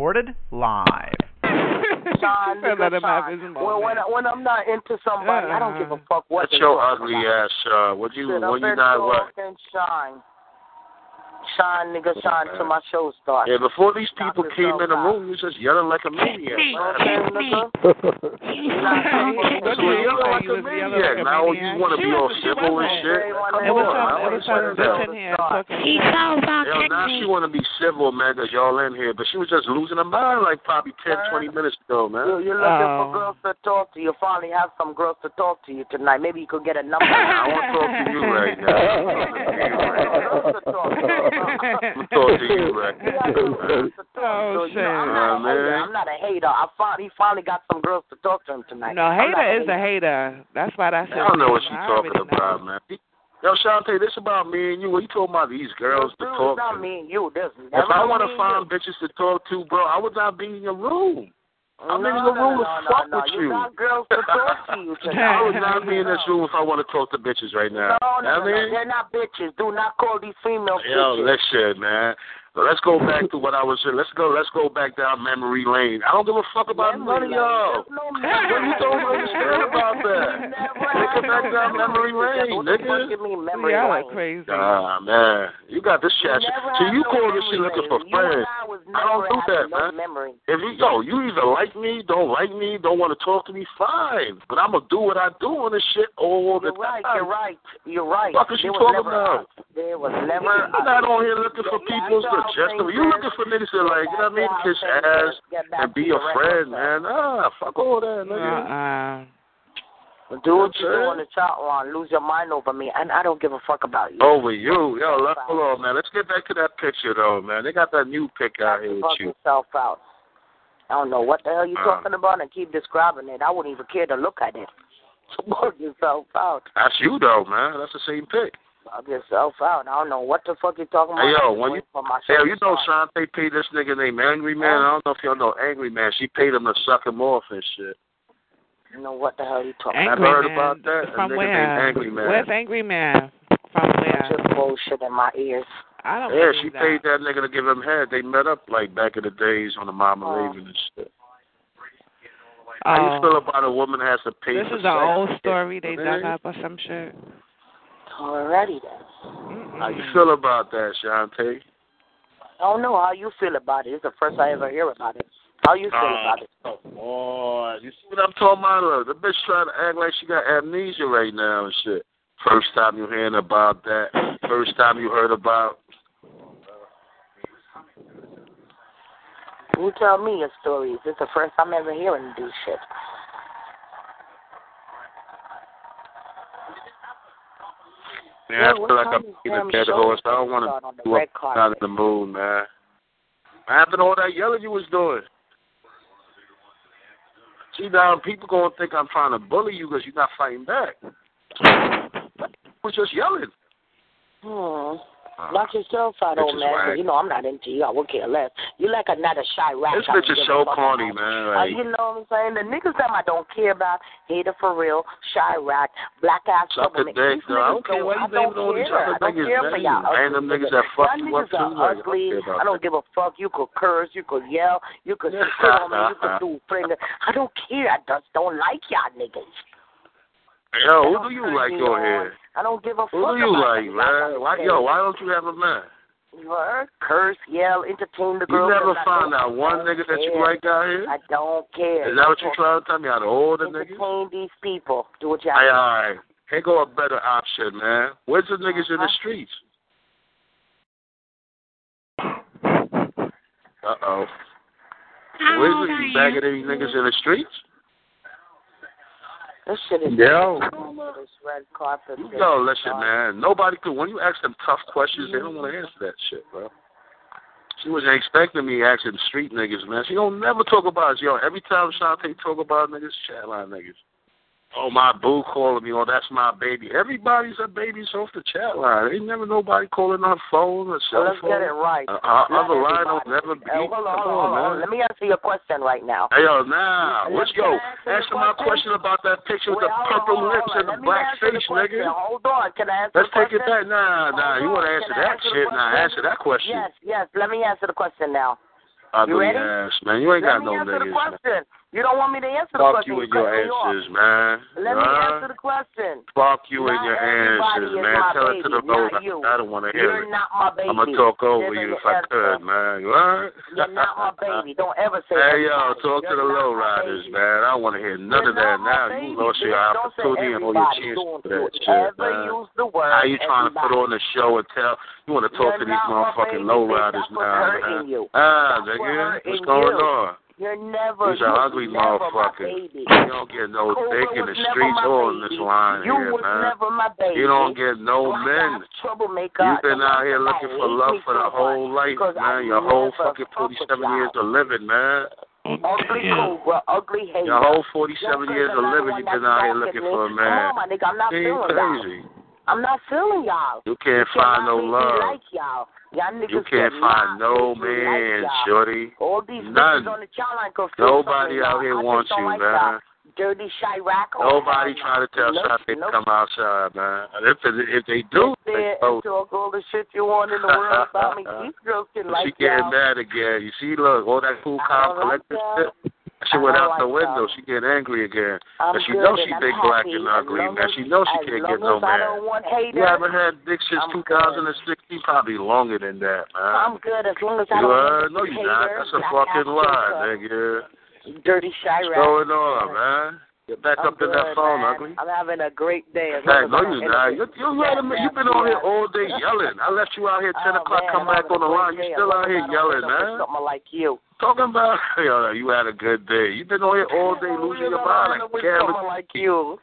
Recorded live. Sean, nigga, Let him have his when, moment. when, when I'm not into somebody, I don't give a fuck what That's they your ugly about. ass, uh, what you, Sit when you and not what? and shine. Shine, nigga, shine till my show starts. Yeah, before these people Knock came in the room, you was just yelling like a maniac. Okay, man. nigga? That's what you yelling like a maniac. Now you want to be all civil and shit. Come on, I it was some understand bitch in here talking. He sounds all Yo, now she want to be civil, man, because y'all in here. But she was just losing her mind like probably 10, 20 minutes ago, You, man. you're looking Oh. for girls to talk to. You finally have some girls to talk to you tonight. Maybe you could get a number. I want to talk to you right now. Girls to talk to. I'm talking to you right You got some girls to talk to. Oh, You know, I'm not a Oh, hater. man. I'm not a hater. I finally, he finally got some girls to talk to him tonight. No, hater is a hater. That's why that's. I don't know what she's I talking about, man. Yo, Shantae, this about me and you. What you talking about these girls to Dude, talk it's not to? me and you. This If I want want to find bitches to talk to, bro, I would not be in your room. I'm in no, the no, room no, to no, fuck no. with you. you. got girls to talk to you. I would not be in this room if I want to talk to bitches right now. No, no, I no, mean, no. They're not bitches. Do not call these females bitches. Yo, bitches. listen, man. But let's go back to what I was saying. Let's go. Let's go back down memory lane. I don't give a fuck about none of y'all. There's no What you don't understand about that? Take it back down memory lane, What the fuck nigga. you mean memory Y'all are lane? crazy. Ah, man, you got this shit. So you no call this memory shit looking for friends. I was I don't never do that, no man. memory. If you yo, you either like me, don't like me, don't want to talk to me, fine. But I'm gonna do what I do on this shit all the You're right. time. You're right. You're right. Fuck is there you talking about? There was never. You're not on here looking for people's Suggestions. You looking for niggas that like, you know what I mean, kiss all ass and be a your friend, man. Ah, fuck all that, nigga. Uh-uh. Do what you do on the chat line. Lose your mind over me, and I don't give a fuck about you. Over you. Yo, let, hold on, man. Let's get back to that picture, though, man. They got that new pic out here with fuck you. yourself out. I don't know what the hell you Uh. talking about, and keep describing it. I wouldn't even care to look at it. Fuck yourself out. That's you, though, man. That's the same pic. Fuck yourself out. I don't know what the fuck you talking about. Hey, yo, when you, waiting for my hey, show you to know start. Shantae paid this nigga named Angry Man? I don't know if y'all know Angry Man. She paid him to suck him off and shit. You know what the hell you talking I've Angry heard Man. about that. A From nigga where? named Angry Man. Where's Angry Man? From about? where? Just bullshit in my ears. I don't Yeah, she that. paid that nigga to give him head. They met up like back in the days on the Mama Oh. Raven and shit. How you Oh. feel about a woman has to pay This for is an old story they Man. dug up or some shit. Alrighty then. Mm-mm. How you feel about that, Shantae? I don't know how you feel about it. It's the first I ever hear about it. How you feel Uh, about it? Oh, boy. you see what I'm talking about? The bitch trying to act like she got amnesia right now and shit. First time you hearing about that. First time you heard about. You tell me your stories. It's the first I'm ever hearing this shit. Yeah, I feel like I'm is in a damn dead show horse. I don't want to do red up carpet? out of the moon, man. What happened to all that yelling you was doing? See, now people gonna think I'm trying to bully you because you're not fighting back. I was just yelling. Hmm. Knock yourself out, old man. 'cause. You know I'm not into you. I would care less. You like another shy rat. This bitch is so corny, man. Uh, you know what I'm saying? The niggas that I don't care about, hater for real, shy rat, black ass trouble. dick. No, I don't care what I you don't naming all these other I don't niggas, care for y'all. Random ugly niggas that fuck Y'all you up, too. are Like, I don't ugly. I don't give a fuck. You could curse, you could yell, you could spit on me, you could do finger. I don't care. I just don't like y'all niggas. Yo, who don't you like me on on. here? I don't give a fuck Who do you about like, y'all man? Why, yo, why don't you have a man? Word, curse, yell, entertain the You girls. never and I found out one nigga don't that you like out here? I don't care. Is that what you're trying to tell me? Out of all the niggas? Entertain these people. Do what y'all Hey, do. all right. Here go a better option, man. Where's the niggas in the Uh-huh. streets? Uh oh. Where's the are you you? bagging any niggas in the streets? This shit is Yo. this red carpet. You listen, man. Nobody could. When you ask them tough questions, they don't want to answer that shit, bro. She wasn't expecting me asking street niggas, man. She don't never talk about it. Yo, every time Shantae talk about niggas, chat line niggas. Oh, my boo calling me. Oh, that's my baby. Everybody's a baby's off the chat line. Ain't never nobody calling on phone or cell let's phone. get it right. Uh, our Not other line will never be. Uh, hold on, Come hold on, hold on. man. Let me answer your question right now. Hey yo, now Let let's go. answer the Answer my question. about that picture with Wait, the purple on, lips and the black the face, question. nigga. Hold on. Can I answer Let's the take it back. Nah, nah. Hold You want to answer that answer the shit? Nah, answer that question. Yes, yes. Let me answer the question now. Ugly ready? ass, man. You ain't got Let me no answer the niggas. Man. question. You don't want me to answer the Fuck question. you and your answers, man. Let me answer the question. Fuck you and your answers, man. Tell it to the baby, not I don't want to hear You're it. baby. I'm gonna talk over me you the if I could, man. What? You're not my baby. Don't ever say that. Hey yo, talk to You're the not low riders, baby. man. I don't want to hear none You're of that now. baby, You lost your bitch. Don't say opportunity and all your chance for that shit, man. use the word How you trying to put on the show and tell you want to talk You're to these motherfucking low riders now, man? you. Ah, nigga, what's going you. on? You're never. These are ugly motherfuckers. You don't get no Cobra dick in the streets or on this line You here, man. never my baby. You don't get no Black men. You've been out here looking for love for the whole life, man. Your whole fucking 47 years of living, man. Ugly Yeah. Cobra, ugly hater. Your whole Just 47 'cause years of living, you've been out here looking for a Come man. on, my nigga, I'm not feeling crazy. I'm not feeling y'all. You can't You find no love. like y'all. Y'all niggas You can't find no man, like shorty. All these None. on the chat line confused. Nobody out here I wants you, like man. y'all. Dirty Chirac. Nobody trying to tell no. Shot they come outside, man. If if they do, they there and talk all the shit you want in the world about me. These girls can she like getting y'all. mad again. You see, look, all that cool calm like collective shit. She went out oh, the window. She getting angry again. I'm and she knows and she I'm big, black, happy and ugly, man. She knows she can't get no man. don't want haters. You haven't had dick since I'm good. 2016, probably longer than that, man. I'm good as long as I you don't want No, you're not. That's a black fucking lie, nigga. Dirty What's Chirac. going on, man? Get back I'm up in that phone, man. ugly. I'm having a great day. As Hey, no, you're You, up you, with you, that you've been on here all day yelling. I left you out here 10 Oh, o'clock, man, come I'm back on the line. You day. still out here yelling, end up with man. Something like you. Talking about, yo, you had a good day. You've been on here all day losing your mind. Someone like you.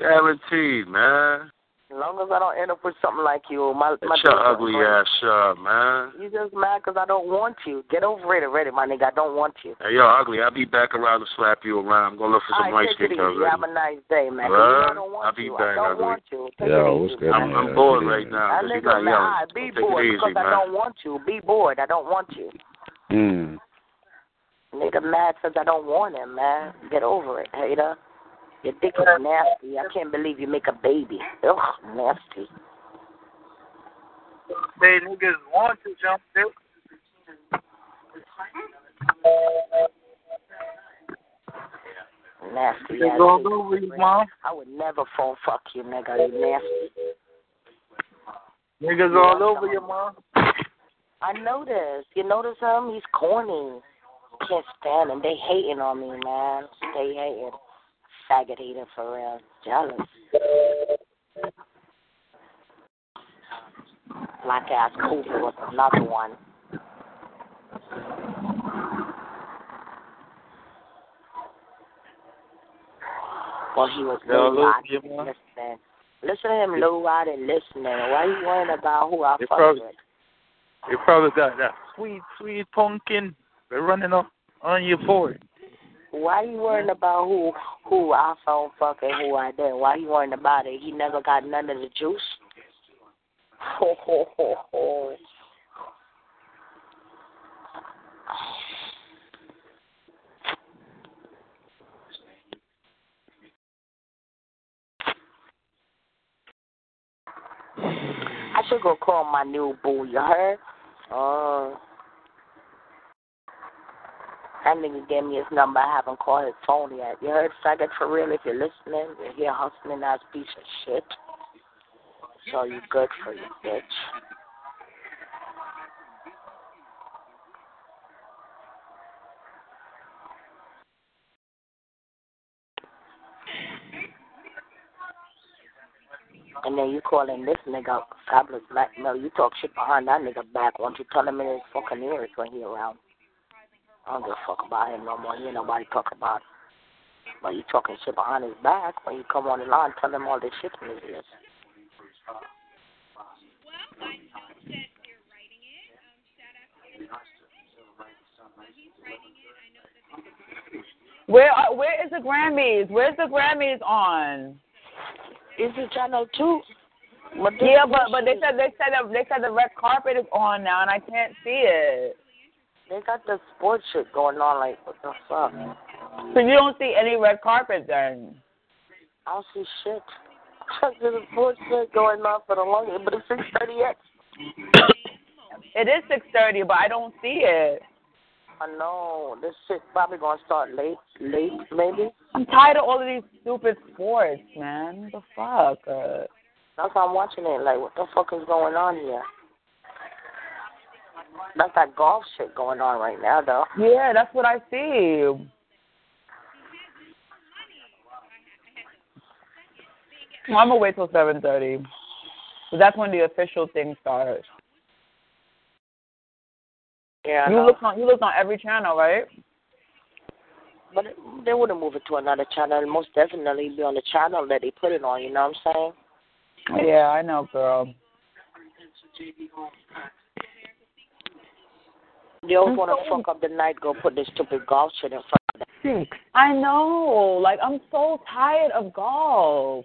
guaranteed, man. As long as I don't end up with something like you, my my Get your ugly great. ass up, man. You just mad because I don't want you. Get over it already, my nigga. I don't want you. Hey, yo, ugly, I'll be back around to slap you around. I'm going to look for some All right, light take it skin Have a nice day, man. 'cause Well, you know I don't want I'll be you. back, I don't ugly. want you. Take Yo, it what's easy, good, I'm, man. I'm bored yeah. right now. That 'cause you're nigga not mad. yelling. All right, be Take bored it because easy, I don't want you. Be bored. I don't want you. Mm. Nigga mad because I don't want him, man. Get over it, hater. Your dick is nasty. I can't believe you make a baby. Ugh, nasty. They niggas want to jump through. Nasty ass nigga. over you, mom. I would never phone fuck you, nigga. You nasty. Niggas all over you, mom. I noticed. You notice him? He's corny. Can't stand him. They hating on me, man. They hating. Faggot hater for real. Jealous. Black ass Cooper was another one. Well, he was low over riding you, and man. listening. Listen to him low riding listening. Why you worrying about who I fuck probably- with? You probably got that sweet, sweet pumpkin. They're running up on you for it. Why you worrying about who who I phone fucking who I did? Why you worrying about it? He never got none of the juice. Ho ho ho ho. I should go call my new boo. You heard? Oh. That nigga gave me his number. I haven't called his phone yet. You heard, faggot, for real? If you're listening, you're here hustling ass piece of shit. So you good for you, bitch. And then you calling this nigga fabulous black no, you talk shit behind that nigga back. Won't you tell him in his fucking ears when he around? I don't give a fuck about him no more. He ain't nobody talk about. him. But you talking shit behind his back when you come on the line, tell him all this shit in his ears. Where are, where is the Grammys? Where's the Grammys on? Is it channel two? But Yeah, but but they said they said the, they said the red carpet is on now and I can't see it. They got the sports shit going on. Like what the fuck? So you don't see any red carpet then? I don't see shit. There's a sports shit going on for the longest, but it's six thirty yet. It is six thirty, but I don't see it. I know this shit probably gonna start late, late maybe. I'm tired of all of these stupid sports, man. What the fuck? Uh, That's why I'm watching it. Like, what the fuck is going on here? That's that golf shit going on right now, though. yeah, that's what I see. Well, I'm gonna wait till seven thirty. That's when the official thing starts. Yeah, You look on you look on every channel, right? but it, they wouldn't move it to another channel. It'd most definitely be on the channel that they put it on. You know what I'm saying? Yeah, I know, girl. They always want to fuck up the night. Go put this stupid golf shit in front of them. I know. Like I'm so tired of golf.